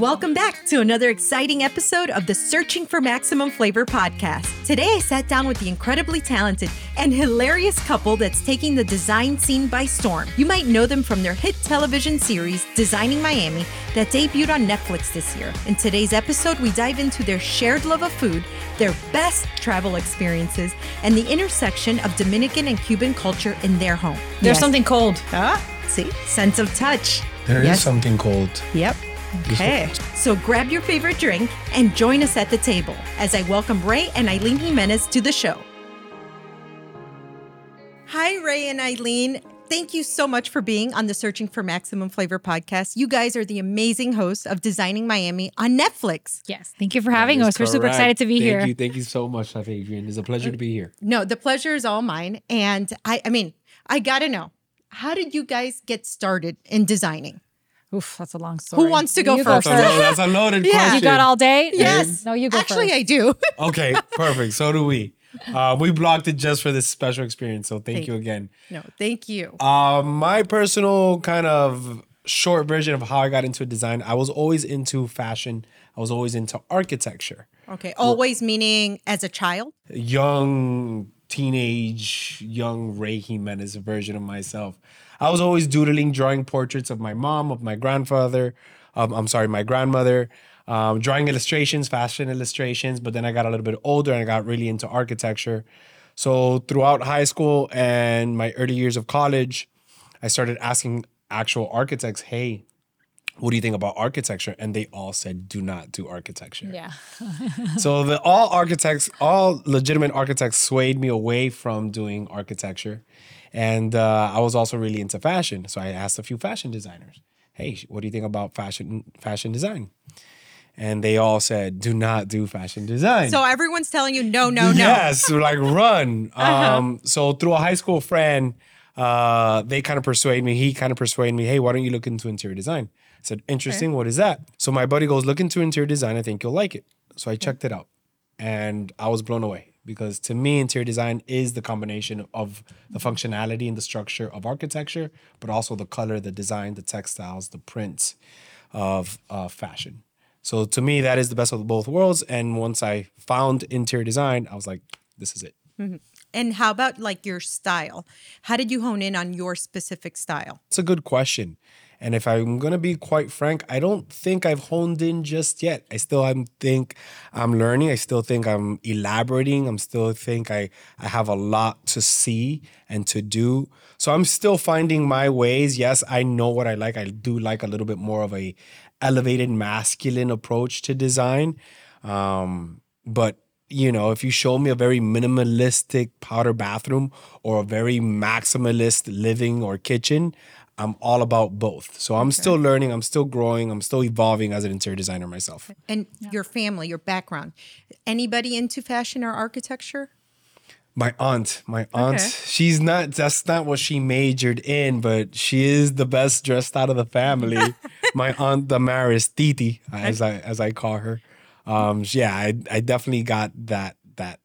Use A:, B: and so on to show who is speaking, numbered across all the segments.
A: Welcome back to another exciting episode of the Searching for Maximum Flavor podcast. Today I sat down with the incredibly talented and hilarious couple that's taking the design scene by storm. You might know them from their hit television series, Designing Miami, that debuted on Netflix this year. In today's episode, we dive into their shared love of food, their best travel experiences, and the intersection of Dominican and Cuban culture in their home.
B: There's something cold.
A: Ah, see, sense of touch.
C: There is
A: Yes.
C: something cold.
A: Yep. Okay. So grab your favorite drink and join us at the table as I welcome Ray and Eilyn Jimenez to the show. Hi, Ray and Eilyn. Thank you so much for being on the Searching for Maximum Flavor podcast. You guys are the amazing hosts of Designing Miami on Netflix.
B: Yes. Thank you for having us.
C: is
B: We're super excited to be
C: Thank
B: here.
C: You, thank you so much, Chef Adrianne. It's a pleasure to be here.
A: No, the pleasure is all mine. And I, I mean, I got to know how did you guys get started in designing?
B: Oof, that's a long story.
A: Who wants to go
B: You
A: first?
B: Go
C: That's a,
B: first.
C: that's a loaded
A: Yeah.
C: question.
B: You got all day?
A: Yes.
B: No, you go
A: Actually,
B: first.
A: I do.
C: Okay, perfect. So do we. Uh, we blocked it just for this special experience. So thank
A: Thank-
C: you again.
A: no, thank you.
C: Uh, my personal kind of short version of how I got into design, I was always into fashion. I was always into architecture.
A: Okay. Always meaning as a child?
C: young teenage young Ray Jimenez version of myself. I was always doodling, drawing portraits of my mom, of my grandfather. Um, I'm sorry, my grandmother. Um, drawing illustrations, fashion illustrations. But then I got a little bit older and I got really into architecture. So throughout high school and my early years of college, I started asking actual architects, "Hey, what do you think about architecture?" And they all said, "Do not do architecture."
B: Yeah.
C: So the all architects, all legitimate architects swayed me away from doing architecture. And uh, I was also really into fashion. So I asked a few fashion designers, hey, what do you think about fashion fashion design? And they all said, do not do fashion design.
A: So everyone's telling you no, no, no.
C: Yes, like run. Um, so through a high school friend, uh, they kind of persuade me. He kind of persuaded me, hey, why don't you look into interior design? I said, interesting. What is that? So my buddy goes, look into interior design. I think you'll like it. So I checked it out, and I was blown away because to me, interior design is the combination of the functionality and the structure of architecture, but also the color, the design, the textiles, the prints of uh, fashion. So to me, that is the best of both worlds. And once I found interior design, I was like, this is it.
A: And how about like your style? How did you hone in on your specific style?
C: It's a good question. And if I'm gonna be quite frank, I don't think I've honed in just yet. I still I'm think I'm learning. I still think I'm elaborating. I'm still think I I have a lot to see and to do. So I'm still finding my ways. Yes, I know what I like. I do like a little bit more of a elevated masculine approach to design. Um, but you know, if you show me a very minimalistic powder bathroom or a very maximalist living or kitchen, I'm all about both. So I'm still learning, I'm still growing, I'm still evolving as an interior designer myself.
A: And your family, your background. Anybody into fashion or architecture?
C: My aunt, my aunt,
A: Okay.
C: she's not that's not what she majored in, but she is the best dressed out of the family. my aunt Damaris Titi, as I as I call her. Um yeah, I I definitely got that that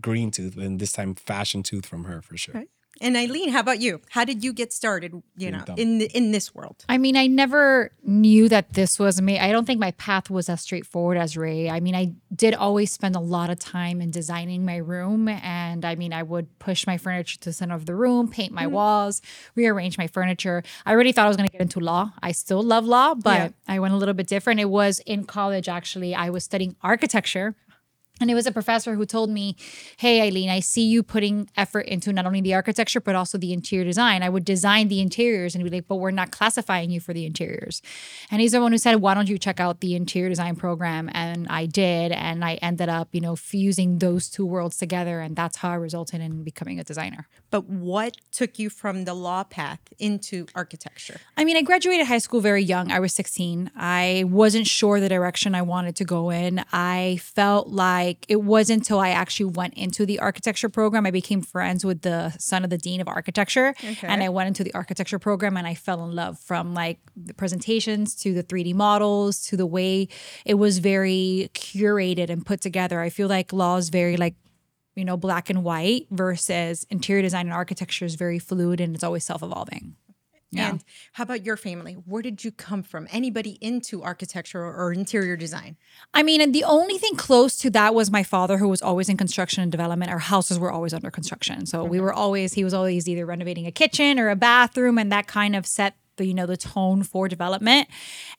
C: green tooth and this time fashion tooth from her for sure.
A: Okay. And Eilyn, how about you? How did you get started, you know, in the, in this world?
B: I mean, I never knew that this was me. I don't think my path was as straightforward as Ray. I mean, I did always spend a lot of time in designing my room. And I mean, I would push my furniture to the center of the room, paint my mm-hmm. walls, rearrange my furniture. I already thought I was going to get into law. I still love law, but
A: Yeah.
B: I went a little bit different. It was in college, actually. I was studying architecture. And it was a professor who told me, Hey, Eilyn, I see you putting effort into not only the architecture, but also the interior design. I would design the interiors and be like, But we're not classifying you for the interiors. And he's the one who said, Why don't you check out the interior design program? And I did. And I ended up, you know, fusing those two worlds together. And that's how I resulted in becoming a designer.
A: But what took you from the law path into architecture?
B: I mean, I graduated high school very young. I was 16. I wasn't sure the direction I wanted to go in. I felt like it wasn't until I actually went into the architecture program. I became friends with the son of the dean of architecture. And I went into the architecture program and I fell in love from like the presentations to the 3D models to the way it was very curated and put together. I feel like law is very like you know, black and white versus interior design and architecture is very fluid and it's always self evolving. Yeah.
A: And how about your family? Where did you come from? Anybody into architecture or interior design?
B: I mean, and the only thing close to that was my father, who was always in construction and development. Our houses were always under construction. So we mm-hmm. were always, he was always either renovating a kitchen or a bathroom, and that kind of set the, you know, the tone for development.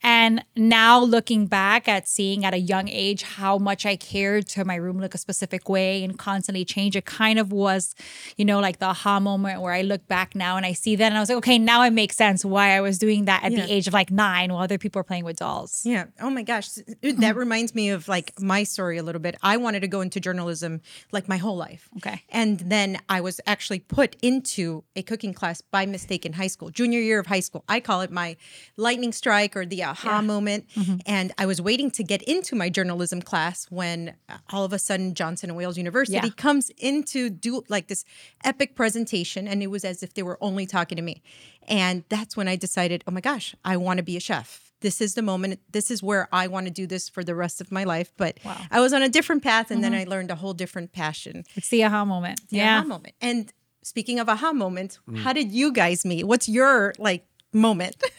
B: And now looking back at seeing at a young age how much I cared to my room look a specific way and constantly change, it kind of was, you know, like the aha moment where I look back now and I see that and I was like, okay, now it makes sense why I was doing that at
A: Yeah.
B: the age of like nine while other people are playing with dolls.
A: Yeah. Oh my gosh. That reminds me of like my story a little bit. I wanted to go into journalism like my whole life.
B: Okay.
A: And then I was actually put into a cooking class by mistake in high school, junior year of high school. I call it my lightning strike or the aha moment. Mm-hmm. And I was waiting to get into my journalism class when uh, all of a sudden Johnson and Wales University
B: Yeah.
A: comes in to do like this epic presentation. And it was as if they were only talking to me. And that's when I decided, oh my gosh, I want to be a chef. This is the moment. This is where I want to do this for the rest of my life. But I was on a different path, and then mm-hmm. I learned a whole different passion.
B: It's the aha moment.
A: The
B: yeah.
A: aha moment. And speaking of aha moments, mm. how did you guys meet? What's your like moment?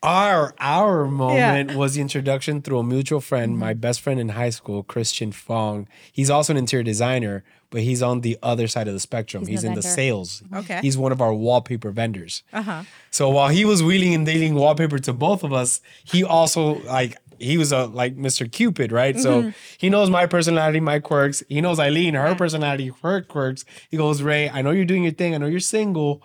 C: Our our moment was the introduction through a mutual friend, my best friend in high school, Christian Fong. He's also an interior designer, but he's on the other side of the spectrum. He's,
B: the
C: in the sales.
A: Okay.
C: He's one of our wallpaper vendors.
A: Uh-huh.
C: So while he was wheeling and dealing wallpaper to both of us, he also like he was a like Mr. Cupid, right? So he knows my personality, my quirks. He knows Eilyn, her personality, her quirks. He goes, Ray, I know you're doing your thing. I know you're single.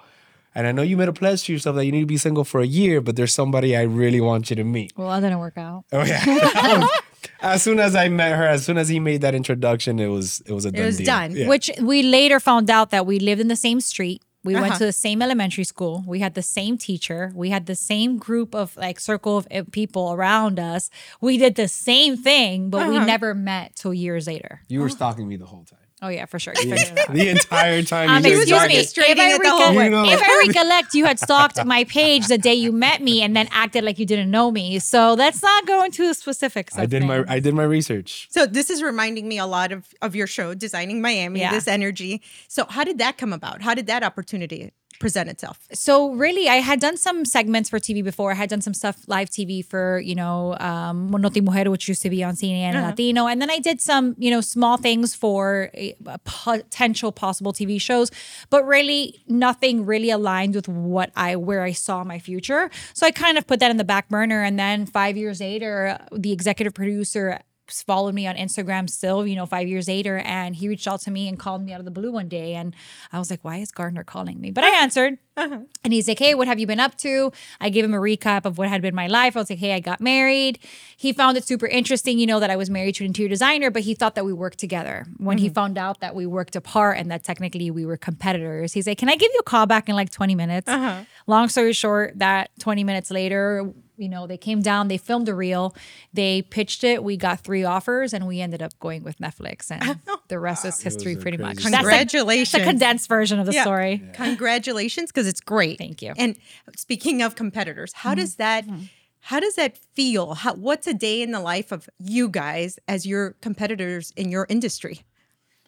C: And I know you made a pledge to yourself that you need to be single for a year, but there's somebody I really want you to meet.
B: Well, that didn't work out.
C: Oh yeah. as soon as I met her, as soon as he made that introduction, it was it was a done it
A: was
C: deal.
A: done.
C: Yeah.
B: Which we later found out that we lived in the same street. We went
A: Uh-huh.
B: to the same elementary school. We had the same teacher. We had the same group of like circle of people around us. We did the same thing, but we never met till years later.
C: you were stalking me the whole time.
B: Oh yeah, for sure. You figured it out.
C: The entire time
B: Um,
C: you were
B: excuse
C: talking.
B: me. If
A: orchestrating
B: I,
A: it the whole
B: recol-
C: way. You know.
B: if I recollect, you had stalked my page the day you met me, and then acted like you didn't know me. So let's not go into the specifics.
C: I
B: of
C: did my. I did my research.
A: So this is reminding me a lot of of your show, Designing Miami.
B: Yeah.
A: This energy. So how did that come about? How did that opportunity present itself?
B: so really i had done some segments for tv before. I had done some stuff live tv for you know um Monoti Mujer, which used to be on cnn and latino. And then i did some you know small things for uh, potential possible tv shows but really nothing really aligned with what i where i saw my future. So i kind of put that in the back burner. And then five years later the executive producer followed me on Instagram still, you know, five years later. And he reached out to me and called me out of the blue one day. And I was like, why is Gardner calling me? But I uh-huh. answered. Uh-huh. And he's like, hey, what have you been up to? I gave him a recap of what had been my life. I was like, hey, I got married. He found it super interesting, you know, that I was married to an interior designer, but he thought that we worked together. When he mm-hmm. found out that we worked apart and that technically we were competitors, he's like, can I give you a call back in like 20 minutes? Uh-huh. Long story short, that 20 minutes later, you know, they came down, they filmed a reel, they pitched it, we got three offers, and we ended up going with Netflix. And the rest is history, pretty much.
C: crazy
B: That's the-
A: Congratulations.
B: That's the condensed version of the
A: Yeah.
B: story.
A: Congratulations, because it's great.
B: Thank you.
A: And speaking of competitors, how mm-hmm. does that mm-hmm. how does that feel? How, what's a day in the life of you guys as your competitors in your industry?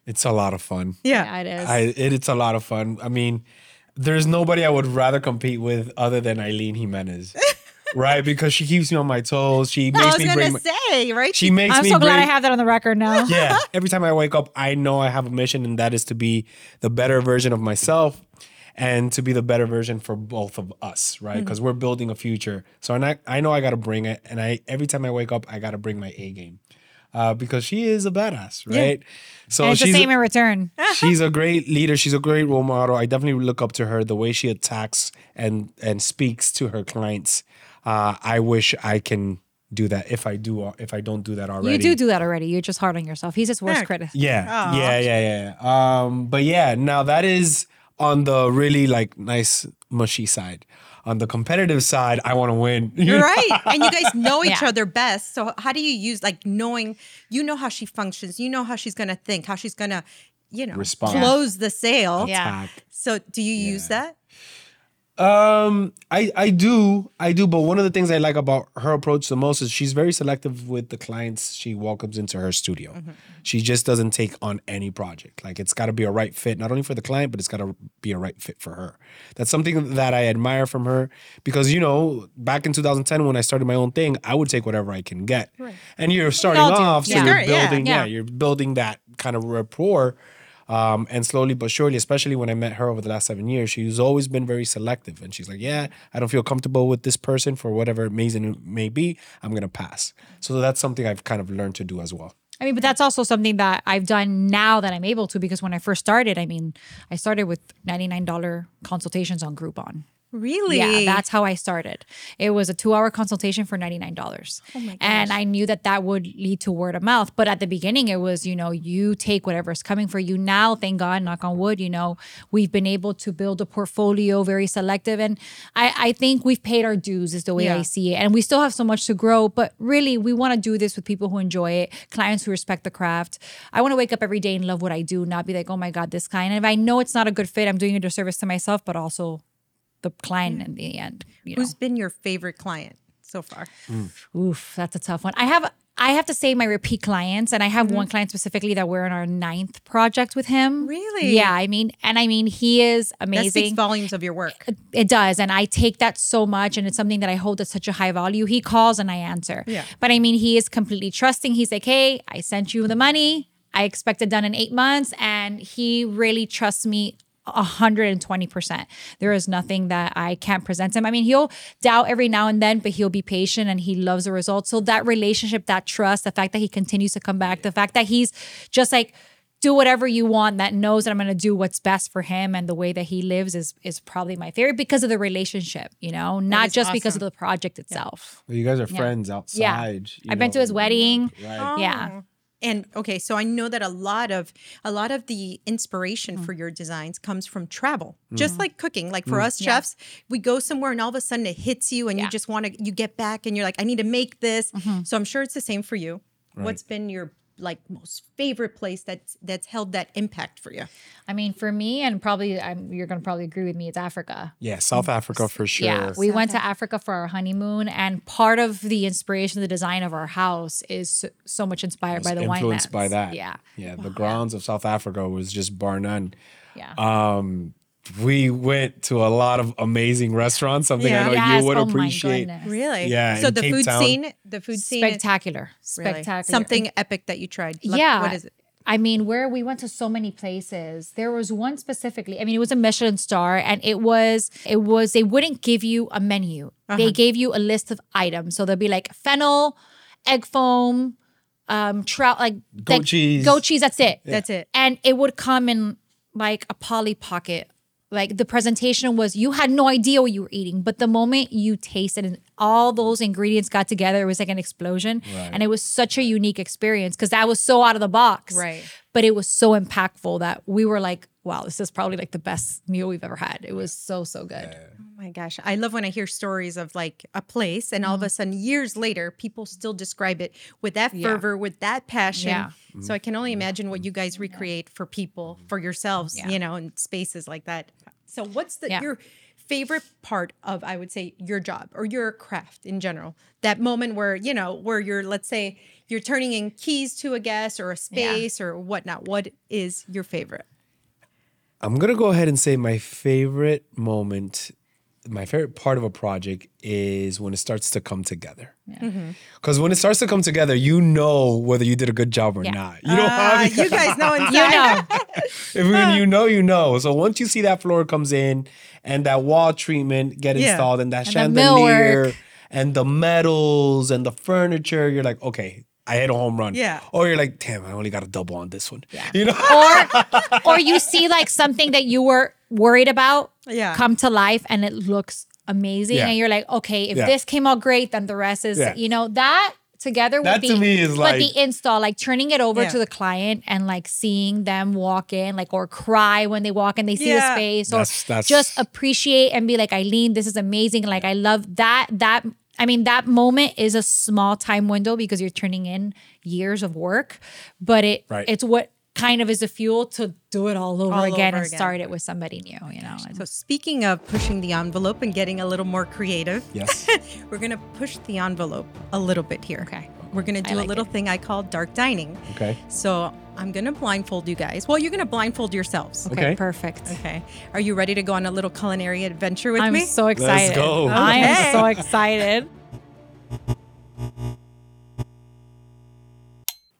C: It's a lot of fun.
B: Yeah, it is.
C: I it, it's a lot of fun. I mean, there's nobody I would rather compete with other than Eilyn Jimenez. Right? Because she keeps me on my toes. She
A: I
C: makes
A: was
C: me
A: gonna
C: bring my,
A: say, right?
C: she makes
B: I'm
C: me
B: so glad
C: bring,
B: I have that on the record now.
C: yeah. Every time I wake up, I know I have a mission, and that is to be the better version of myself and to be the better version for both of us, right? Because we're building a future. So and I, I know I got to bring it, and I every time I wake up, I got to bring my A game. Uh, because she is a badass, right? Yeah. So
B: and it's the same
C: a,
B: in return.
C: she's a great leader. She's a great role model. I definitely look up to her. The way she attacks and and speaks to her clients. Uh, I wish I can do that. If I do, if I don't do that already,
B: You do do that already. You're just hard on yourself. He's his worst
A: Yeah.
B: critic.
C: yeah, yeah, yeah, yeah. Um, but yeah, now that is on the really like nice mushy side. On the competitive side, I want to win.
A: You're right. And you guys know each
B: Yeah.
A: other best. So how do you use like knowing you know how she functions, you know how she's gonna think, how she's gonna, you know,
C: Respond.
A: close the sale.
B: Yeah.
C: Attack.
A: So do you use that?
C: Um, I I do, I do. But one of the things I like about her approach the most is she's very selective with the clients she welcomes into her studio.
A: Mm-hmm.
C: She just doesn't take on any project. Like it's got to be a right fit, not only for the client, but it's got to be a right fit for her. That's something that I admire from her because you know, back in 2010 when I started my own thing, I would take whatever I can get, right. and you're starting off, so you're
A: yeah.
C: building, yeah,
B: Yeah.
C: you're building that kind of rapport. Um, and slowly but surely, especially when I met her over the last seven years, she's always been very selective. And she's like, Yeah, I don't feel comfortable with this person for whatever reason it may be. I'm going to pass. So that's something I've kind of learned to do as well.
B: I mean, but that's also something that I've done now that I'm able to because when I first started, I mean, I started with $99 consultations on Groupon.
A: Really?
B: Yeah, that's how I started. It was a two hour consultation for $99.
A: Oh
B: and I knew that that would lead to word of mouth. But at the beginning, it was, you know, you take whatever's coming for you. Now, thank God, knock on wood, you know, we've been able to build a portfolio very selective. And I, I think we've paid our dues, is the way
A: Yeah.
B: I see it. And we still have so much to grow. But really, we want to do this with people who enjoy it, clients who respect the craft. I want to wake up every day and love what I do, not be like, oh my God, this client. And if I know it's not a good fit, I'm doing a disservice to myself, but also the client in the end. You know?
A: Who's been your favorite client so far? Mm.
B: Oof, that's a tough one. I have I have to say my repeat clients, and I have mm-hmm. one client specifically that we're in our ninth project with him.
A: Really?
B: Yeah, I mean, and I mean, he is amazing.
A: That speaks volumes of your work.
B: It does, and I take that so much, and it's something that I hold at such a high value. He calls and I answer.
A: Yeah.
B: But I mean, he is completely trusting. He's like, "Hey, I sent you the money. I expect it done in eight months," and he really trusts me. 120%. There is nothing that I can't present him. I mean, he'll doubt every now and then, but he'll be patient and he loves the results. So that relationship, that trust, the fact that he continues to come back, the fact that he's just like, do whatever you want that knows that I'm going to do what's best for him and the way that he lives is is probably my favorite because of the relationship, you know, not
A: is
B: just because of the project itself.
C: Well, you guys are friends outside. you
B: I've been to his wedding.
C: Right. Oh.
B: Yeah.
A: And okay, so I know that a lot of a lot of the inspiration
B: Mm.
A: for your designs comes from travel. Just like cooking. Like
C: Mm.
A: for us chefs, we go somewhere and all of a sudden it hits you and you just want to you get back and you're like I need to make this.
B: Mm-hmm.
A: So I'm sure it's the same for you. What's been your like most favorite place that's that's held that impact for you?
B: I mean, for me, and probably I'm, you're going to probably agree with me, it's Africa.
C: Yeah, South Africa for sure.
B: Yeah, we went to Africa for our honeymoon, and part of the inspiration, the design of our house is so, so much inspired by the wine.
C: influenced by that.
B: Yeah,
C: Yeah, the grounds of South Africa was just bar none.
B: yeah.
C: Um, we went to a lot of amazing restaurants, something
A: Yeah.
C: I know
B: Yes,
C: you would
B: oh
C: appreciate.
B: goodness.
A: Really?
C: Yeah,
A: So the
C: Cape
A: food
C: Town.
A: scene, the food scene is
B: spectacular,
A: really
B: spectacular.
A: something epic that you tried. Like,
B: yeah.
A: What is it?
B: I mean, where we went to so many places. There was one specifically. I mean, it was a Michelin star, and it was it was they wouldn't give you a menu.
A: Uh-huh.
B: They gave you a list of items. So there'd be like fennel, egg foam, um, trout, like
C: Goat
B: like
C: cheese.
B: goat cheese. That's it.
A: That's it.
B: And it would come in like a Polly Pocket. Like the presentation was, you had no idea what you were eating, but the moment you tasted and all those ingredients got together, it was like an explosion, and it was such a unique experience because that was so out of the box,
A: Right.
B: But it was so impactful that we were like, wow, this is probably like the best meal we've ever had. It was so so good.
A: Oh my gosh. I love when I hear stories of like a place and all of a sudden years later people still describe it with that
B: Mm-hmm. Yeah.
A: fervor, with that passion.
B: Yeah.
A: So I can only mm-hmm. imagine what you guys recreate for people, mm-hmm. for yourselves,
B: Yeah.
A: you know, in spaces like that. So what's the
B: Yeah.
A: your favorite part of I would say your job or your craft in general? That moment where, you know, where you're let's say you're turning in keys to a guest or a space or whatnot. What is your favorite?
C: I'm gonna go ahead and say my favorite moment, my favorite part of a project is when it starts to come together. Because when it starts to come together, you know whether you did a good job or
B: Yeah.
C: not. You don't
A: Ah,
C: have
A: you guys know inside.
B: You know,
C: if when you know, you know. So once you see that floor comes in and that wall treatment get
A: Yeah.
C: installed and that
B: And
C: chandelier
B: millwork.
C: and the metals and the furniture, you're like, okay, I hit a home run.
A: Yeah.
C: Or you're like, damn, I only got a double on this one. Yeah. You know?
B: or or you see like something that you were worried about
A: Yeah.
B: come to life and it looks amazing
C: Yeah.
B: and you're like okay if
C: Yeah.
B: this came out great then the rest is
C: Yeah.
B: you know that together with
C: That
B: the
C: to me is
B: but the install like turning it over
A: Yeah.
B: to the client and like seeing them walk in like or cry when they walk in they see
A: Yeah.
B: the space or
C: That's- that's-
B: just appreciate and be like Eilyn this is amazing like I love that that I mean that moment is a small time window because you're turning in years of work but it
C: Right.
B: it's what kind of is a fuel to do it all over
A: All
B: again
A: over
B: and
A: again.
B: start it with somebody new, you know. And-
A: So speaking of pushing the envelope and getting a little more creative,
C: Yes.
A: we're gonna push the envelope a little bit here.
B: Okay.
A: We're gonna do
B: like
A: a little
B: it.
A: thing I call dark dining.
C: Okay.
A: So I'm gonna blindfold you guys. Well, you're gonna blindfold yourselves.
B: okay,
C: Okay.
B: perfect.
A: Okay. Are you ready to go on a little culinary adventure with me?
B: I'm so excited.
C: Let's go. Okay.
B: I am so excited.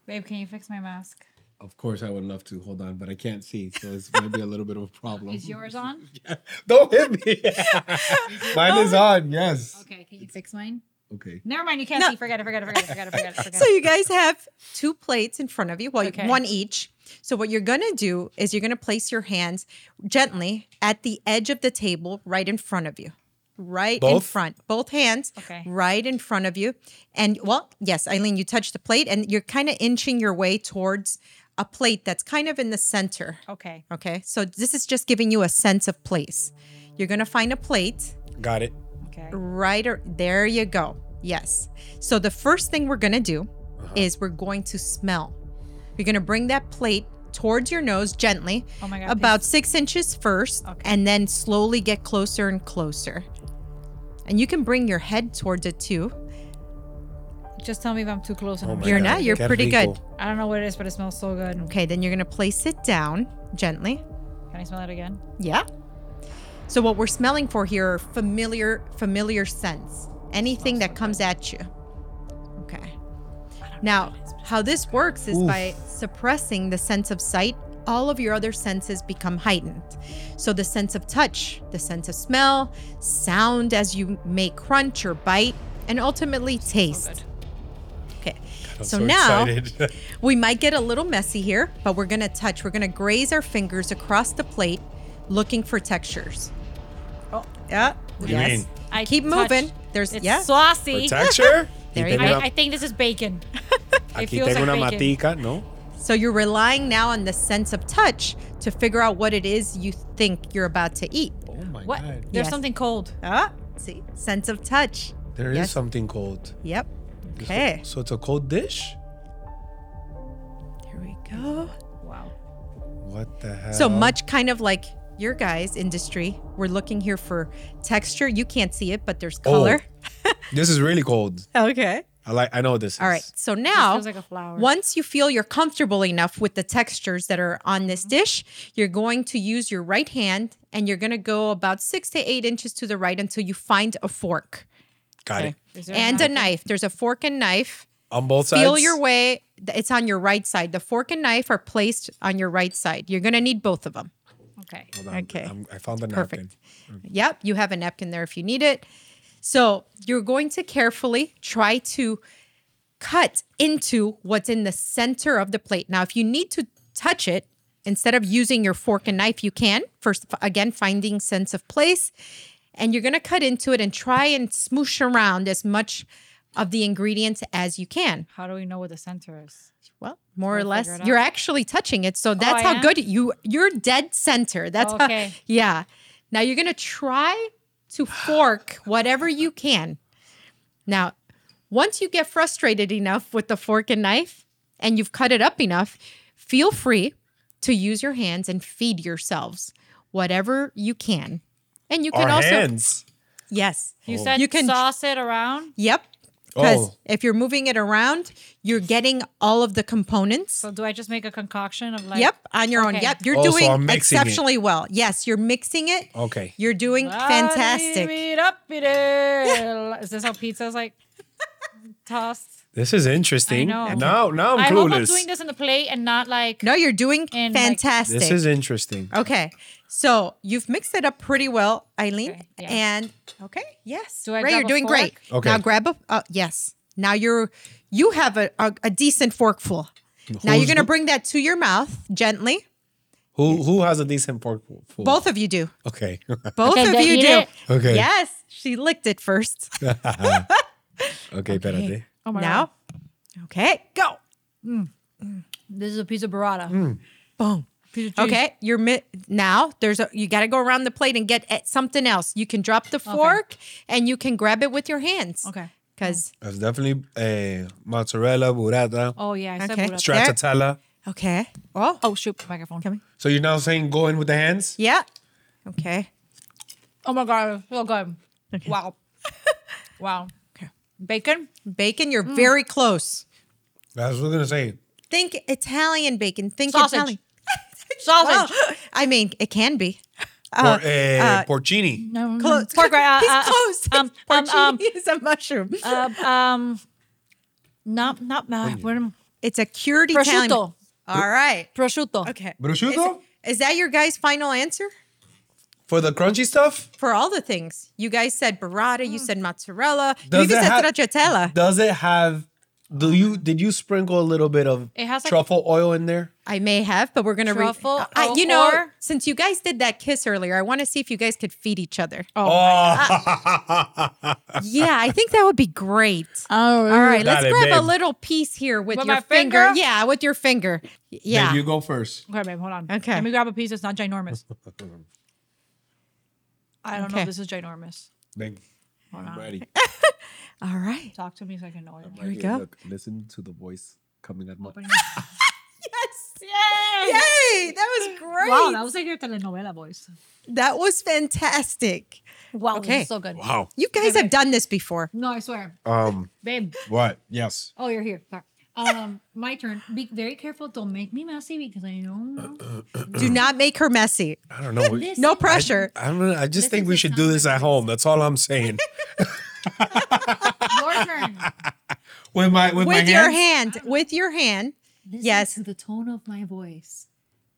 B: Babe, can you fix my mask?
C: Of course, I would love to. Hold on, but I can't see, so it's might be a little bit of a problem.
B: Is yours on? yeah.
C: Don't hit me. Mine is on. Yes.
B: Okay, can you fix mine?
C: Okay.
B: Never mind, you can't
A: No.
B: see. Forget it, forget it, forget it, forget it, forget it. Forget
A: So you guys have two plates in front of you, well,
B: Okay.
A: one each. So what you're gonna do is you're gonna place your hands gently at the edge of the table, right in front of you, right in front, both hands,
B: Okay.
A: right in front of you. And well, yes, Eilyn, you touch the plate, and you're kind of inching your way towards a plate that's kind of in the center.
B: Okay.
A: Okay, so this is just giving you a sense of place. You're gonna find a plate
C: Got it.
B: Okay.
A: right or there you go yes so the first thing we're gonna do
C: Uh-huh.
A: is we're going to smell you're gonna bring that plate towards your nose gently
B: Oh my God,
A: about six inches first
B: Okay.
A: and then slowly get closer and closer and you can bring your head towards it too
B: Just tell me if I'm too close. And
C: Oh
A: You're
C: God.
A: not, you're
C: Qué
A: pretty good.
B: I don't know what it is, but it smells so good.
A: okay then you're gonna place it down gently
B: Can I smell it again?
A: yeah so what we're smelling for here are familiar familiar scents. Anything that comes at you. Okay. Now how this works is
C: Oof.
A: by suppressing the sense of sight. All of your other senses become heightened. So the sense of touch the sense of smell sound as you may crunch or bite and ultimately taste. okay.
C: I'm
A: so, now we might get a little messy here, but we're gonna touch. We're gonna graze our fingers across the plate, looking for textures. Yeah.
C: What do you mean?
B: I
A: Keep
B: touch-
A: moving. There's
B: It's
A: yeah.
B: saucy.
C: For texture?
A: There you go.
B: I, I think this is bacon. it
C: Aquí
B: feels
C: tengo
B: like
C: una
B: bacon.
C: matica, no?
A: So you're relying now on the sense of touch to figure out what it is you think you're about to eat.
C: Oh my
B: What?
C: god.
B: There's
A: Yes.
B: something cold.
A: Ah, see, sense of touch.
C: There is
A: Yes.
C: something cold.
A: Yep. Okay.
C: So it's a cold dish?
A: Here we go.
B: Wow.
C: What the hell?
A: So much kind of like your guys' industry. We're looking here for texture. You can't see it, but there's color.
C: Oh.
A: color.
C: This is really cold.
A: Okay.
C: I like I know what this
A: All right.
C: is.
A: So
B: This
A: now,
B: feels like a flower.
A: once you feel you're comfortable enough with the textures that are on this mm-hmm. dish, you're going to use your right hand and you're going to go about six to eight inches to the right until you find a fork
C: Got it.
B: Is there
A: and a
B: napkin?
A: knife. There's a fork and knife.
C: On both sides.
A: Feel your way. It's on your right side. The fork and knife are placed on your right side. You're going to need both of them.
B: Okay.
C: Hold on.
A: Okay.
C: I'm- I found the napkin.
A: Perfect. Yep, you have a napkin there if you need it. So you're going to carefully try to cut into what's in the center of the plate. Now, if you need to touch it, instead of using your fork and knife, you can. First, again, finding sense of place. And you're going to cut into it and try and smoosh around as much of the ingredients as you can.
B: How do we know what the center is?
A: Well, more or
B: We'll
A: less, you're actually touching it. So oh, that's
B: I
A: how
B: am?
A: good you you're dead center. That's
B: Okay.
A: how yeah. Now you're gonna try to fork whatever you can. Now, once you get frustrated enough with the fork and knife and you've cut it up enough, feel free to use your hands and feed yourselves whatever you can. And you can
C: Our
A: also
C: hands.
A: yes.
B: You oh. said
A: You can-
B: sauce it around.
A: Yep. Because
C: Oh.
A: if you're moving it around, you're getting all of the components.
B: So do I just make a concoction of like?
A: Yep, on your own. Yep, you're
C: Oh,
A: doing
C: I'm mixing it.
A: exceptionally well. Yes, you're mixing it.
C: Okay.
A: You're doing fantastic.
B: Is this how pizza's like tossed?
C: This is interesting.
B: I know.
C: Now now I'm
B: I hope I'm
C: clueless.
B: doing this in the plate and not like.
A: No, you're doing
B: And, like,
A: fantastic.
C: This is interesting.
A: okay. So you've mixed it up pretty well, Eilyn.
B: Okay, yeah.
A: And okay, yes,
B: Do I
A: Ray,
B: grab
A: you're
B: a
A: doing great.
C: Okay.
A: Now grab a uh, yes. Now you're you have a, a, a decent forkful. Now you're
C: Who's
A: gonna bring that to your mouth gently.
C: Who who has a decent pork full?
A: Both of you do.
C: Okay.
A: Both
B: Okay,
A: of you
B: eat
A: do.
B: it.
C: Okay.
A: Yes, she licked it first.
C: okay, espérate.
B: Oh my
A: now,
B: god!
A: okay, go. Mm.
B: This is a piece of burrata.
A: Mm.
B: Boom. Of.
A: Okay, you're mi- now there's a you got to go around the plate and get at something else. You can drop the fork and you can grab it with your hands.
B: Okay.
A: Because
C: That's definitely a mozzarella, burrata,
B: Oh yeah, I said
A: Okay.
B: burrata.
C: stracciatella.
A: Okay. Oh,
B: Oh shoot, microphone.
A: Coming.
C: So you're now saying go in with the hands?
A: yeah. Okay.
B: Oh my god, so good. Wow. wow.
A: Okay.
B: Bacon?
A: Bacon, you're very close.
C: That's what I was gonna say.
A: Think Italian bacon. Think
B: Sausage.
A: Italian.
B: Sausage.
A: Well, I mean, it can be.
C: Por,
A: Uh,
C: eh,
A: uh,
C: porcini.
B: No,
A: Close.
B: Pork, uh,
A: He's
B: uh,
A: close.
B: Um, um, um,
A: is a mushroom.
B: um, um, not, not, uh,
A: It's a cured Italian. All right.
B: Prosciutto.
A: Okay.
C: Prosciutto?
A: Is, is that your guys' final answer
C: For the crunchy stuff?
A: for all the things? You guys said burrata. You said mozzarella.
C: Does
A: you even
C: it
A: said
C: have-
A: stracciatella.
C: Does it have do you did you sprinkle a little bit of
B: It has, like-
C: truffle oil in there?
A: I may have, but we're gonna read.
B: Truffle,
A: I, you know,
B: or-
A: since you guys did that kiss earlier, I want to see if you guys could feed each other.
B: Oh. oh.
A: Yeah, I think that would be great.
B: Oh,
A: All right, let's
C: Dale,
A: grab a
C: babe.
A: little piece here with,
B: With
A: your
B: my finger?
A: Yeah, with your finger. Yeah.
C: Babe, you go first.
B: Okay, babe, hold on.
A: Okay.
B: Let me grab a piece that's not ginormous. I don't know
A: Okay.
B: if this is ginormous.
C: Babe,
B: Hold on.
C: ready.
A: All right.
B: Talk to me so I can know it.
A: Here we go.
C: listen to the voice coming at my
A: Yes.
B: Yay!
A: Yay! That was great.
B: Wow, that was like your telenovela voice.
A: That was fantastic.
B: Wow,
A: Okay.
B: this is so good.
C: Wow.
A: You guys have done this before.
B: No, I swear.
C: Um
B: Babe.
C: what? Yes.
B: Oh, you're here. Sorry. Um, my turn. Be very careful. Don't make me messy because I know.
A: Do not make her messy.
C: I don't know.
B: This
A: No pressure.
C: I don't know. I just
B: This
C: think
B: is
C: we
B: a
C: should do this at home. That's all I'm saying.
B: Your turn.
C: with my with, my
A: with your
C: hands?
A: hand. With your hand.
B: Listen
A: Yes.
B: to the tone of my voice.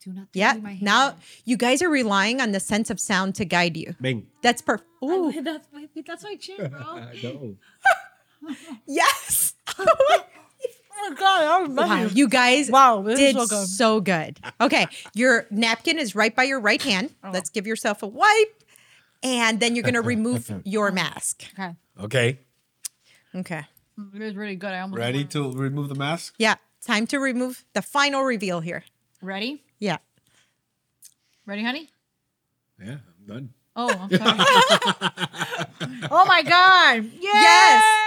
B: Do not.
A: Yeah.
B: dirty my hand.
A: Now you guys are relying on the sense of sound to guide you.
C: Bing.
A: That's perfect.
B: Oh,
A: Ooh.
B: that's my that's my chin, bro. oh
C: No.
A: Yes.
B: my Oh, god, that was
A: Wow,
B: messy.
A: you guys
B: Wow,
A: did
B: so good.
A: so good. Okay, your napkin is right by your right hand.
B: Oh.
A: Let's give yourself a wipe, and then you're gonna remove your mask.
B: Okay,
C: Okay.
A: Okay.
B: it is really good. I almost
C: Ready to remove the mask?
A: Yeah, time to remove the final reveal here.
B: ready.
A: Yeah.
B: Ready, honey?
C: Yeah, I'm done.
B: Oh, I'm sorry. oh my god! Yay!
A: Yes.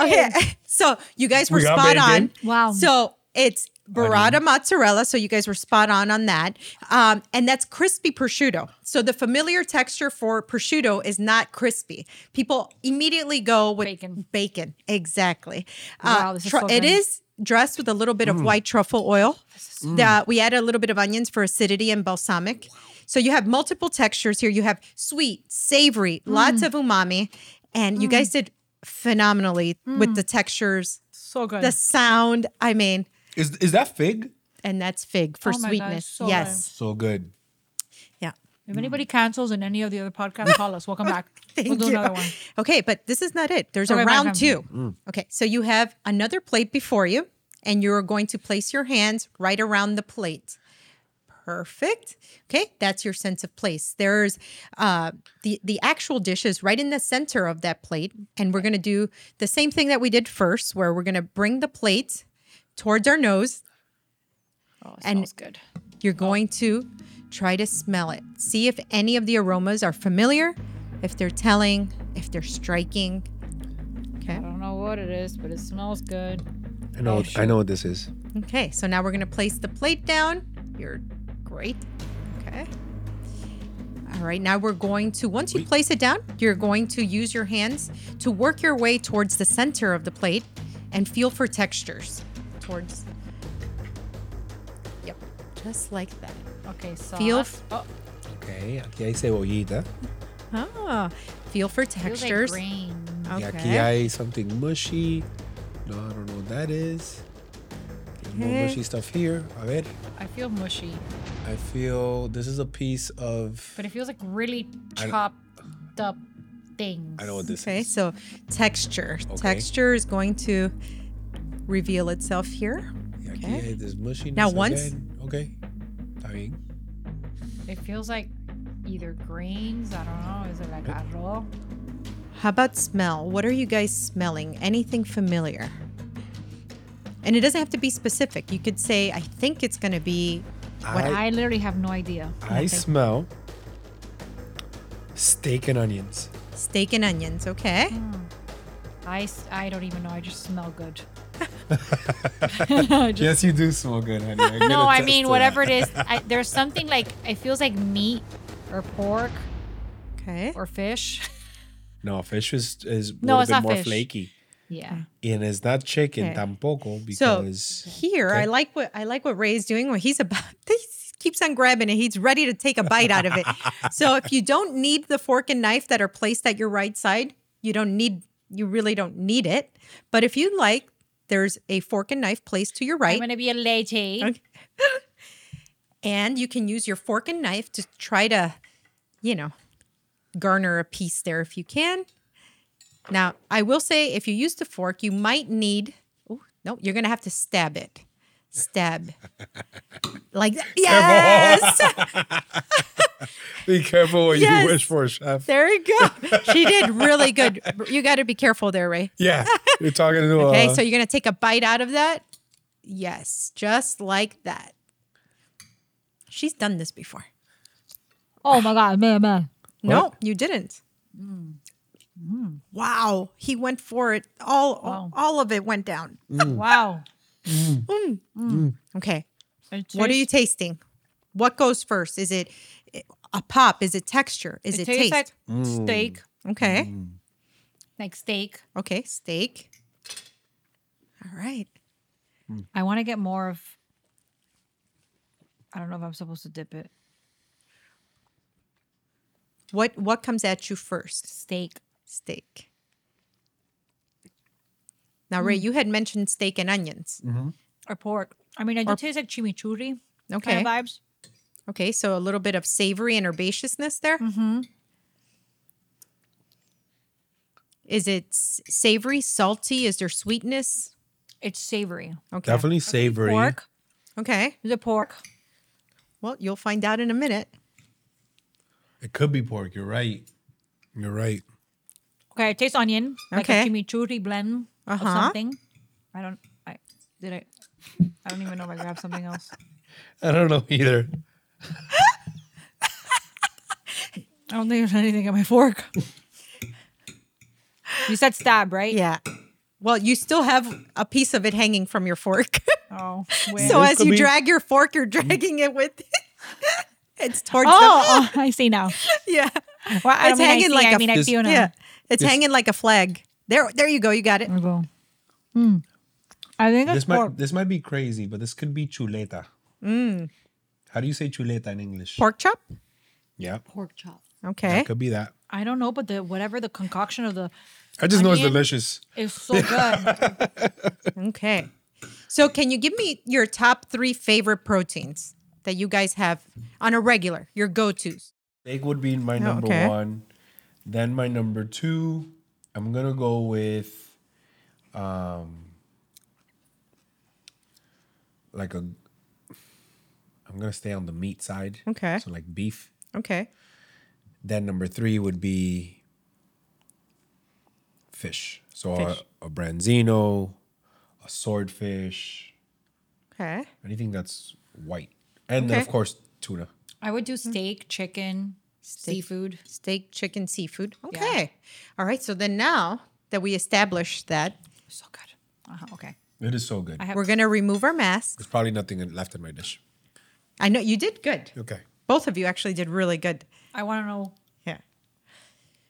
A: Okay. So you guys were
C: We got
A: spot on.
B: Wow.
A: So it's burrata mozzarella. So you guys were spot on on that. Um, and that's crispy prosciutto. So the familiar texture for prosciutto is not crispy. People immediately go with
B: Bacon.
A: Bacon. Exactly.
B: Wow,
A: Uh,
B: this is
A: tru-
B: so
A: it
B: good.
A: is dressed with a little bit of white truffle oil. That we add a little bit of onions for acidity and balsamic. So you have multiple textures here. You have sweet, savory, lots of umami, and you guys did phenomenally with hmm. the textures,
B: So good.
A: the sound. I mean,
C: Is is that fig?
A: and that's fig for
B: Oh my God,
A: sweetness.
B: so
A: yes.
C: So good.
A: Yeah.
B: if anybody cancels in any of the other podcasts, call us. We'll back.
A: Thank
B: we'll do
A: you.
B: another one.
A: Okay, but this is not it. There's
B: Okay,
A: a round
B: fine.
A: two. Mm. Okay, so you have another plate before you, and you're going to place your hands right around the plate. Perfect. Okay, that's your sense of place. There's uh, the the actual dish is right in the center of that plate, and we're gonna do the same thing that we did first, where we're gonna bring the plate towards our nose.
B: Oh, it
A: And-
B: smells good.
A: You're going to try to smell it. See if any of the aromas are familiar, if they're telling, if they're striking. Okay.
B: I don't know what it is, but it smells good.
C: I know. I know what this is.
A: Okay, so now we're gonna place the plate down. You're great. Okay. All right, now we're going to, once you place it down, you're going to use your hands to work your way towards the center of the plate and feel for textures. Towards. Yep, just like that.
B: Okay, so
A: Feel
B: oh,
C: Okay. Aquí hay cebollita.
A: Ah, feel for
B: feels like
A: textures.
B: grain.
C: Y aquí hay something mushy. No, I don't know what that is. There's more mushy stuff here. A ver.
B: I feel mushy,
C: I feel this is a piece of.
B: but it feels like really
C: I-
B: chopped up things.
C: I know what this
A: Okay,
C: is.
A: so texture.
C: Okay.
A: Texture is going to reveal itself here.
C: Y aquí
A: Okay.
C: hay this mushiness
A: Now once-
C: again. Okay. Está bien.
B: It feels like either grains. I don't know. Is it like arroz?
A: How about smell? What are you guys smelling? Anything familiar? And it doesn't have to be specific. You could say, I think it's going to be what
C: I,
B: I literally have no idea.
C: I smell steak and onions.
A: steak and onions. Okay.
B: Hmm. I I don't even know. I just smell good.
C: yes, you do smell good, honey. I can
B: No, I mean whatever
C: that.
B: it is. I, there's something like it feels like meat or pork
A: Okay.
B: or fish.
C: No, fish is is
B: No,
C: no,
B: it's
C: bit
B: not
C: more
B: fish.
C: flaky,
B: Yeah. Hmm.
C: and it's not chicken
A: Okay.
C: tampoco
A: So
C: because
A: here, I like what I like what Ray's doing. When he's about, he keeps on grabbing it. He's ready to take a bite out of it. so if you don't need the fork and knife that are placed at your right side, you don't need. You really don't need it. But if you like, there's a fork and knife placed to your right.
B: I'm
A: right,
B: gonna be a lady.
A: Okay. and you can use your fork and knife to try to, you know, garner a piece there if you can. Now, I will say if you use the fork, you might need. Oh no, you're gonna have to stab it. Stab. like that. Yes.
C: be careful what
A: Yes.
C: you wish for, chef.
A: there you go. She did really good. You got to be careful there, Ray.
C: Yeah, you're talking to
A: Okay,
C: uh,
A: so you're gonna take a bite out of that. Yes, just like that. She's done this before.
B: Oh my god, man, man.
A: No, you didn't. Mm. Wow, he went for it. All, all, all of it went down. Mm.
B: Wow. Mm.
A: Okay,
B: It
A: what are you tasting? What goes first? Is it a pop? Is it texture? Is it,
B: It
A: taste?
B: like steak,
A: okay,
B: like steak.
A: okay, steak. All right.
B: I want to get more of. I don't know if I'm supposed to dip it.
A: What what comes at you first?
B: Steak.
A: Steak. Now, Ray, you had mentioned steak and onions.
B: or pork. I mean, I do
A: Or-
B: taste like chimichurri
A: Okay.
B: kind of vibes.
A: Okay, so a little bit of savory and herbaceousness there. Mm-hmm. Is it savory, salty? Is there sweetness?
B: It's savory.
A: Okay.
C: definitely savory.
B: Pork.
A: Okay.
B: Is it pork?
A: Well, you'll find out in a minute.
C: It could be pork. You're right. You're right.
B: Okay, it tastes onion, like
A: Okay.
B: a chimichurri blend
A: Uh-huh.
B: of something. I don't. I did I. I don't even know if I grabbed something else.
C: I don't know either.
B: I don't think there's anything in my fork. you said stab, right?
A: Yeah. Well, you still have a piece of it hanging from your fork.
B: Oh.
A: so?
C: This
A: as you
C: be-
A: drag your fork, you're dragging it with. it's towards
B: oh, oh, I see now.
A: Yeah.
B: Well, I
A: It's
B: mean, I
A: hanging
B: see,
A: like
B: I
A: a-
B: mean, I feel now.
A: Yeah. It's
C: Yes.
A: hanging like a flag. There, there you go. You got it.
B: There we go. Hmm. I think it's
C: This
B: pork.
C: might this might be crazy, but this could be chuleta. How do you say chuleta in English?
A: Pork chop.
C: Yeah,
B: pork chop.
A: Okay.
C: it could be that.
B: I don't know, but the whatever the concoction of the
C: I just know it's
B: Onion?
C: delicious.
B: is so good.
A: Okay. So, can you give me your top three favorite proteins that you guys have on a regular, your go tos?
C: Steak would be my
A: Oh,
C: number
A: okay.
C: one. Then my number two, I'm gonna go with, um, like a. I'm gonna stay on the meat side.
A: Okay.
C: So like beef.
A: Okay.
C: Then number three would be fish. So
A: Fish.
C: A, a branzino, a swordfish,
A: Okay.
C: anything that's white, and then of course tuna.
B: I would do steak, chicken, seafood.
A: Steak, chicken, seafood. Okay. All right. So, then now that we established that,
B: So good. Uh-huh, okay.
C: It is so good.
A: We're going to remove our masks.
C: There's probably nothing left in my dish.
A: I know you did good.
C: Okay.
A: Both of you actually did really good.
B: I want to know.
A: Yeah.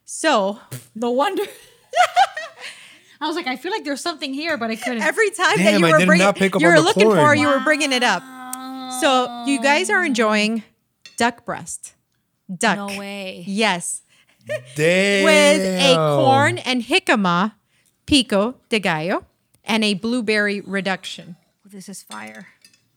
A: So,
B: No wonder. I was like, I feel like there's something here, but I couldn't.
A: every time that you were bringing,
C: not pick up
A: you were
C: the
A: looking for,
C: corn.
A: you were bringing it up. So, you guys are enjoying duck breast. Duck.
B: no way.
A: Yes.
C: Damn.
A: with a corn and jicama pico de gallo and a blueberry reduction.
B: This is fire.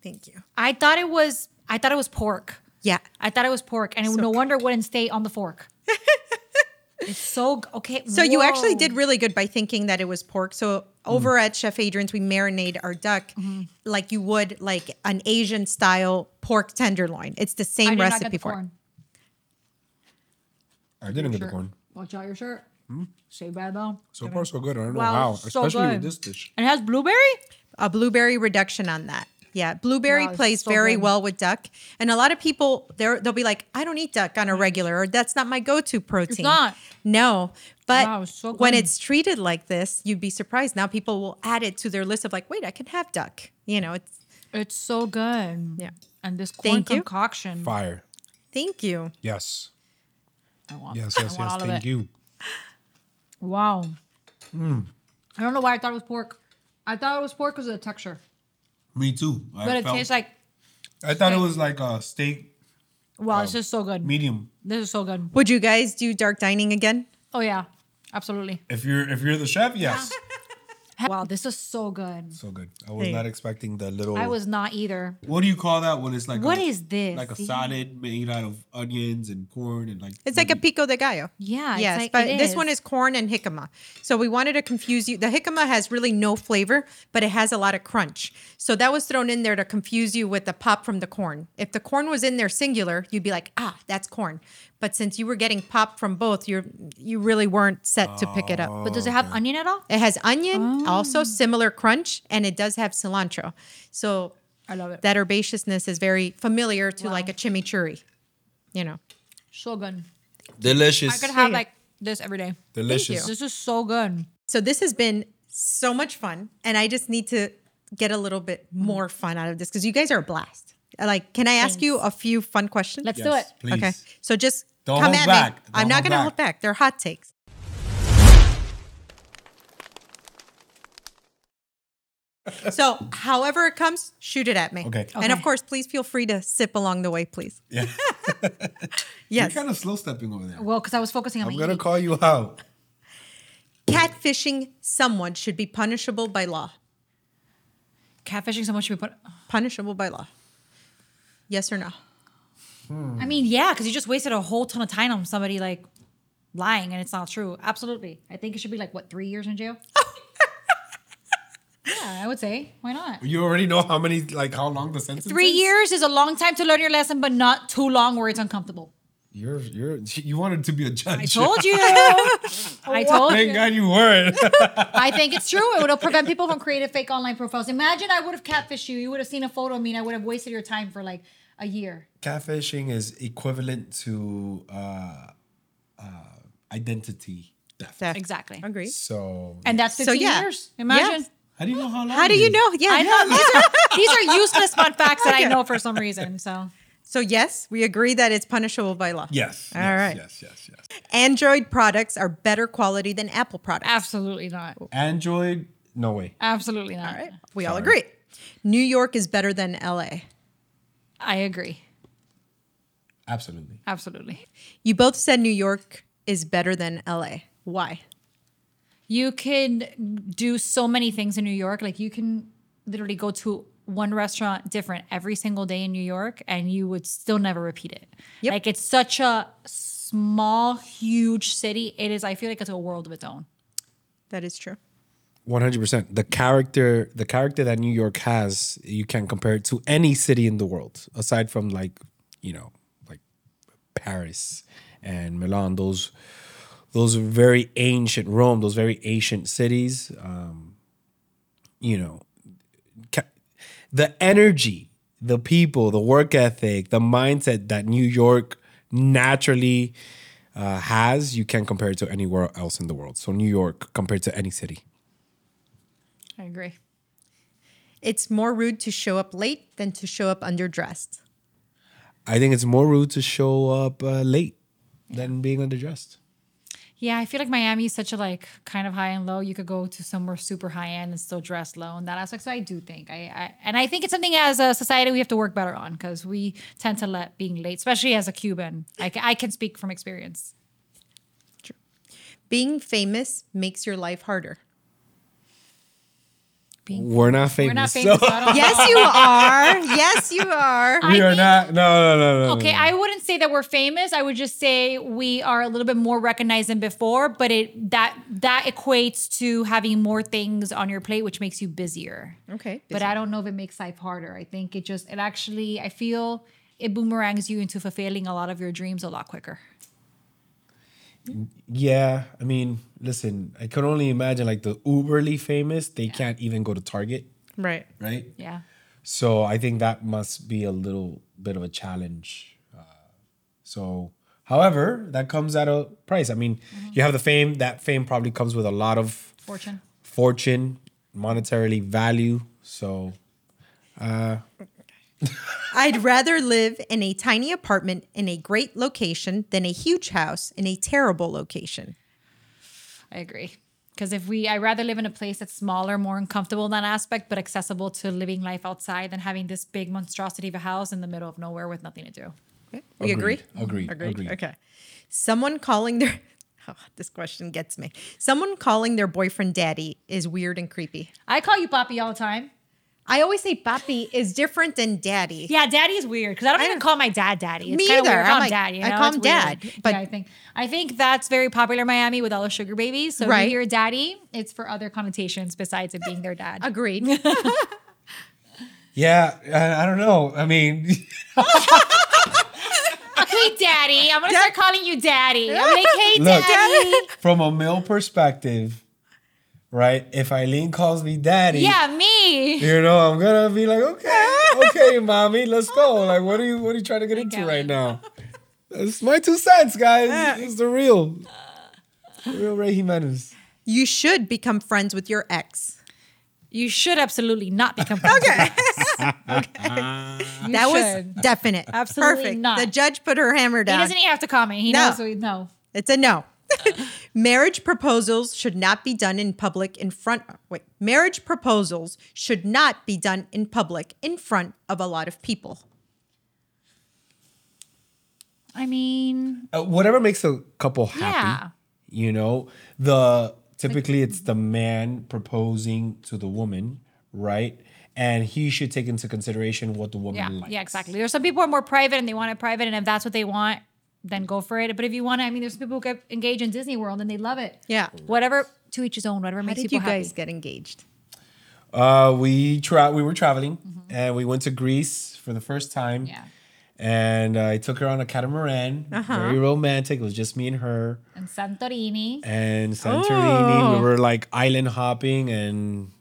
A: Thank you.
B: I thought it was. I thought it was pork.
A: Yeah.
B: I thought it was pork, and it, no wonder it wouldn't stay on the fork. it's so okay.
A: So you actually did really good by thinking that it was pork. So mm. over at Chef Adrianne's, we marinate our duck mm-hmm. like you would like an Asian style pork tenderloin. It's the same
B: did
A: recipe
B: the
A: for it.
B: corn.
C: I didn't get the
B: Shirt.
C: corn.
B: Watch out your shirt. Hmm? Say bad though.
C: So far, so good. I don't know
B: Wow,
C: how,
B: so
C: especially
B: good.
C: with this dish.
B: And it has blueberry.
A: A blueberry reduction on that. Yeah, blueberry
B: Wow, it's
A: plays
B: so
A: very
B: good.
A: well with duck, and a lot of people they're, they'll be like, "I don't eat duck on a regular," or "That's not my go-to protein."
B: It's not.
A: No, but
B: Wow, it's so
A: when
B: good.
A: it's treated like this, you'd be surprised. Now people will add it to their list of like, "Wait, I can have duck." You know, it's
B: It's so good.
A: Yeah.
B: And this corn
A: Thank you.
B: concoction.
C: Fire.
A: thank you.
C: Yes.
B: I want,
C: Yes,
B: I
C: yes,
B: want
C: yes.
B: all
C: Thank you.
B: Wow. Hmm. I don't know why I thought it was pork. I thought it was pork because of the texture.
C: Me too. I
B: But it
C: felt-
B: tastes like,
C: I thought it was like a steak
B: wow, this um, is so good.
C: medium.
B: This is so good.
A: Would you guys do dark dining again?
B: Oh, yeah. Absolutely.
C: If you're if you're the chef, yes.
B: Wow, this is so good.
C: So good. I was
A: Hey.
C: not expecting the little.
B: I was not either.
C: What do you call that when it's like?
B: What
C: a,
B: is this?
C: Like a salad made out of onions and corn and like.
A: It's like a pico de gallo.
B: Yeah, it's
A: Yes,
B: like-
A: but
B: it
A: this one is corn and jicama. So we wanted to confuse you. The jicama has really no flavor, but it has a lot of crunch. So that was thrown in there to confuse you with the pop from the corn. If the corn was in there singular, you'd be like, ah, that's corn. But since you were getting pop from both, you're you really weren't set to pick it up.
B: But does it have oh, onion at all?
A: It has onion, oh. also similar crunch, and it does have cilantro. So
B: I love it.
A: that herbaceousness is very familiar to
B: Wow.
A: like a chimichurri. You know.
B: So good.
C: delicious.
B: I could have like this every day.
C: delicious.
B: This is so good.
A: So this has been so much fun, and I just need to get a little bit more fun out of this because you guys are a blast. Like, can I ask you a few fun questions?
B: Let's do it.
C: Please.
A: Okay, so just
C: Don't
A: come
C: hold
A: at
C: back.
A: me.
C: Don't
A: I'm not going to hold back. They're hot takes. so, however it comes, shoot it at me.
C: Okay.
A: And of course, please feel free to sip along the way, please.
C: Yeah.
A: Yes.
C: You're kind of slow stepping over there.
B: Well, because I was focusing on
C: I'm gonna call you out.
A: Catfishing someone should be punishable by law.
B: Catfishing someone should be put.
A: Punishable by law. Yes or no? Hmm.
B: I mean, yeah, because you just wasted a whole ton of time on somebody like lying and it's not true. Absolutely. I think it should be like what three years in jail. yeah, I would say. Why not?
C: You already know how many, like, how long the sentence
B: Three
C: is?
B: years is a long time to learn your lesson, but not too long where it's uncomfortable.
C: You're, you're, you wanted to be a judge.
B: I told you. I told you.
C: Thank
B: you.
C: God you weren't.
B: I think it's true. It would have prevent people from creating fake online profiles. Imagine I would have catfished you. You would have seen a photo of me and I would have wasted your time for like a year.
C: Catfishing is equivalent to uh, uh, identity theft.
A: Theft.
B: Exactly.
A: Agreed.
C: So,
B: And that's 15
A: So, yeah.
B: years. Imagine.
A: Yes.
C: how do you know how long?
A: How do you
C: is?
A: know? Yeah.
B: I know these are these are useless fun facts that I know for some reason. So
A: So yes, we agree that it's punishable by law.
C: Yes.
A: All
C: yes,
A: right.
C: Yes, yes, yes.
A: Android products are better quality than Apple products.
B: absolutely not.
C: Android, no way.
B: Absolutely not.
A: All right. We all agree. New York is better than LA.
B: I agree.
C: Absolutely.
B: Absolutely.
A: You both said New York is better than LA. Why?
B: You can do so many things in New York. Like you can literally go to one restaurant different every single day in New York and you would still never repeat it.
A: Yep.
B: Like it's such a small, huge city. It is, I feel like it's a world of its own.
A: That is true.
C: One hundred percent. The character, the character that New York has, you can compare it to any city in the world, aside from like, you know, like Paris and Milan. Those, those very ancient Rome. Those very ancient cities. Um, you know, ca- the energy, the people, the work ethic, the mindset that New York naturally uh, has, you can't compare it to anywhere else in the world. So New York compared to any city.
B: I agree.
A: It's more rude to show up late than to show up underdressed.
C: I think it's more rude to show up uh, late than being underdressed.
B: Yeah, I feel like Miami is such a like kind of high and low. You could go to somewhere super high end and still dress low in that aspect. So I do think I, I and I think it's something as a society we have to work better on because we tend to let being late, especially as a Cuban. I, I can speak from experience.
A: Being famous makes your life harder.
C: We're not famous.
B: We're not famous.
C: so-
B: so I don't-
A: Yes, you are. Yes, you are.
C: we
B: I
C: are
B: think-
C: not. No, no, no, no.
B: Okay,
C: no.
B: I wouldn't say that we're famous. I would just say we are a little bit more recognized than before, but it that that equates to having more things on your plate, which makes you busier.
A: Okay.
B: But I don't know if it makes life harder. I think it just it actually I feel it boomerangs you into fulfilling a lot of your dreams a lot quicker.
C: Yeah, I mean, listen, I could only imagine like the uberly famous. They can't even go to Target,
A: right.
C: right?
B: Yeah.
C: So I think that must be a little bit of a challenge. Uh, so, however, that comes at a price. I mean, you have the fame. That fame probably comes with a lot of
B: Fortune.
C: fortune, monetarily value. So,
A: I'd rather live in a tiny apartment in a great location than a huge house in a terrible location.
B: I agree. Because if we, I'd rather live in a place that's smaller, more uncomfortable in that aspect, but accessible to living life outside than having this big monstrosity of a house in the middle of nowhere with nothing to do.
A: We agree?
C: Agreed. Agreed.
A: Okay. Someone calling their oh, this question gets me. Someone calling their boyfriend daddy is weird and creepy.
B: I call you Papi all the time.
A: I always say papi is different than daddy.
B: Yeah, daddy is weird because I don't
A: I
B: even
A: don't-
B: call my dad daddy. It's
A: Me
B: kinda
A: either.
B: Weird. I
A: I'm
B: call him
A: like-
B: dad. You
A: I call
B: It's
A: him
B: weird.
A: dad, but-
B: yeah, I think I think that's very popular in Miami with all the sugar babies. So
A: Right.
B: if you hear daddy, it's for other connotations besides it being their dad.
A: Agreed.
C: Yeah, I, I don't know. I mean,
B: okay, daddy. I'm gonna start calling you daddy. I'm like, hey,
C: Look.
B: daddy.
C: from a male perspective, right? If Eilyn calls me daddy,
B: Yeah, me.
C: you know, I'm gonna be like, okay, okay, mommy, let's go. Like, what are you, what are you trying to get into right
B: it.
C: now? That's my two cents, guys. It's the real, the real Ray Jimenez.
A: you should become friends with your ex.
B: You should absolutely not become friends. Okay. okay.
A: that was definite.
B: Absolutely
A: Perfect.
B: not.
A: The judge put her hammer down.
B: He doesn't even have to comment. He
A: No.
B: knows. We know.
A: It's a no. marriage proposals should not be done in public in front wait. Marriage proposals should not be done in public in front of a lot of people.
B: I mean,
C: Uh, whatever makes a couple happy,
B: Yeah.
C: you know, the typically it's the man proposing to the woman, right? And he should take into consideration what the woman
B: yeah,
C: likes.
B: yeah, exactly. There's some people who are more private and they want it private, and if that's what they want, then go for it. But if you want to, I mean, there's people who get engaged in Disney World and they love it.
A: Yeah.
B: Whatever to each his own. Whatever
A: How
B: makes
A: did
B: people
A: you guys
B: happy.
A: get engaged?
C: Uh, we tra- we were traveling and we went to Greece for the first time.
B: Yeah.
C: And I took her on a catamaran, very romantic. It was just me and her.
B: And Santorini.
C: And Santorini, we
A: Oh.
C: were like island hopping, and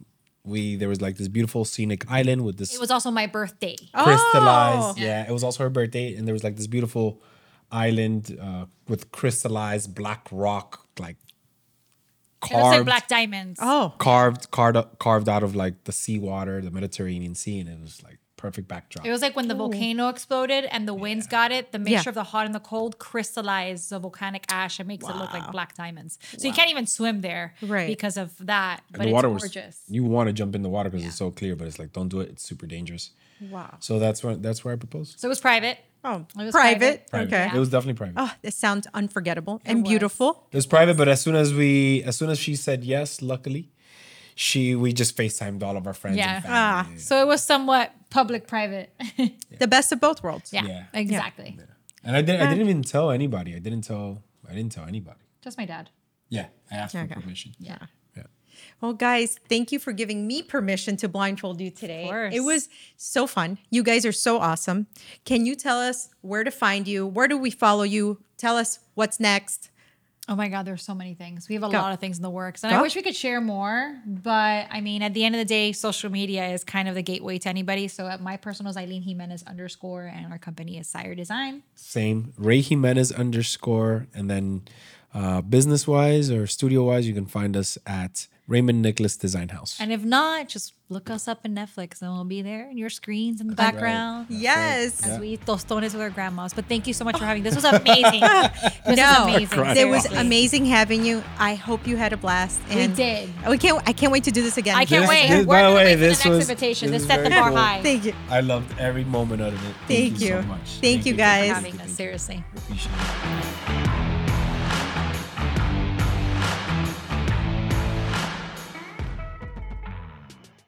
C: we there was like this beautiful scenic island with this
B: It was also my birthday.
C: crystallized.
A: Oh.
C: Yeah, it was also her birthday, and there was like this beautiful island uh, with crystallized black rock, like
B: It looks like
C: carved,
B: black diamonds.
A: Oh,
C: carved, carved, carved out of like the seawater, the Mediterranean Sea, and it was like perfect backdrop.
B: It was like when the volcano exploded and the winds got it, the mixture
A: Yeah.
B: of the hot and the cold crystallized the volcanic ash and makes it look like black diamonds. So you can't even swim there
A: Right.
B: because of that. But
C: the
B: it's
C: water
B: gorgeous.
C: was you want to jump in the water because it's so clear, but it's like don't do it. It's super dangerous.
A: Wow.
C: So that's when that's where I proposed.
B: so it was private.
A: Oh,
B: It was
A: private.
B: private.
A: Okay.
C: It was definitely private.
A: Oh, this sounds unforgettable and
B: was.
A: beautiful.
C: It was private, but as soon as we, as soon as she said yes, luckily, she we just Facetimed all of our friends.
B: Yeah.
C: and
A: Ah.
B: So it was somewhat public private. yeah,
A: The best of both worlds.
C: Yeah.
B: exactly. Yeah.
C: and I didn't. I didn't even tell anybody. I didn't tell. I didn't tell anybody.
B: Just my dad.
C: Yeah, I asked
A: Okay.
C: for permission.
B: Yeah.
C: Yeah.
A: Well, guys, thank you for giving me permission to blindfold you today.
B: course.
A: It was so fun. You guys are so awesome. Can you tell us where to find you? Where do we follow you? Tell us what's next.
B: Oh my God, there's so many things. We have a
A: Go.
B: lot of things in the works. And
A: Go.
B: I wish we could share more. But I mean, at the end of the day, social media is kind of the gateway to anybody. So at my personal is Eilyn Jimenez underscore, and our company is Sire Design.
C: Same. Ray Jimenez underscore, and then uh, business wise or studio wise, you can find us at Raymond Nicholas Design House.
B: And if not, just look us up in Netflix and we'll be there in your screens in the background.
A: Yes.
B: As we eat tostones with our grandmas. But thank you so much for having this. was amazing. this
A: No,
B: was amazing.
A: It was amazing having you. I hope you had a blast.
B: We
A: And
B: did.
A: We can't. I can't wait to do this again.
B: I can't
C: This-
B: wait.
C: this-
B: We're
C: by the way,
B: for
C: this
B: the next
C: was-
B: invitation.
C: this
B: This set the bar
C: cool.
B: high.
A: Thank you.
C: I loved every moment out of it.
A: Thank
C: you.
A: you.
C: so much.
A: Thank you, guys.
B: for having us. Seriously.
C: Appreciate it.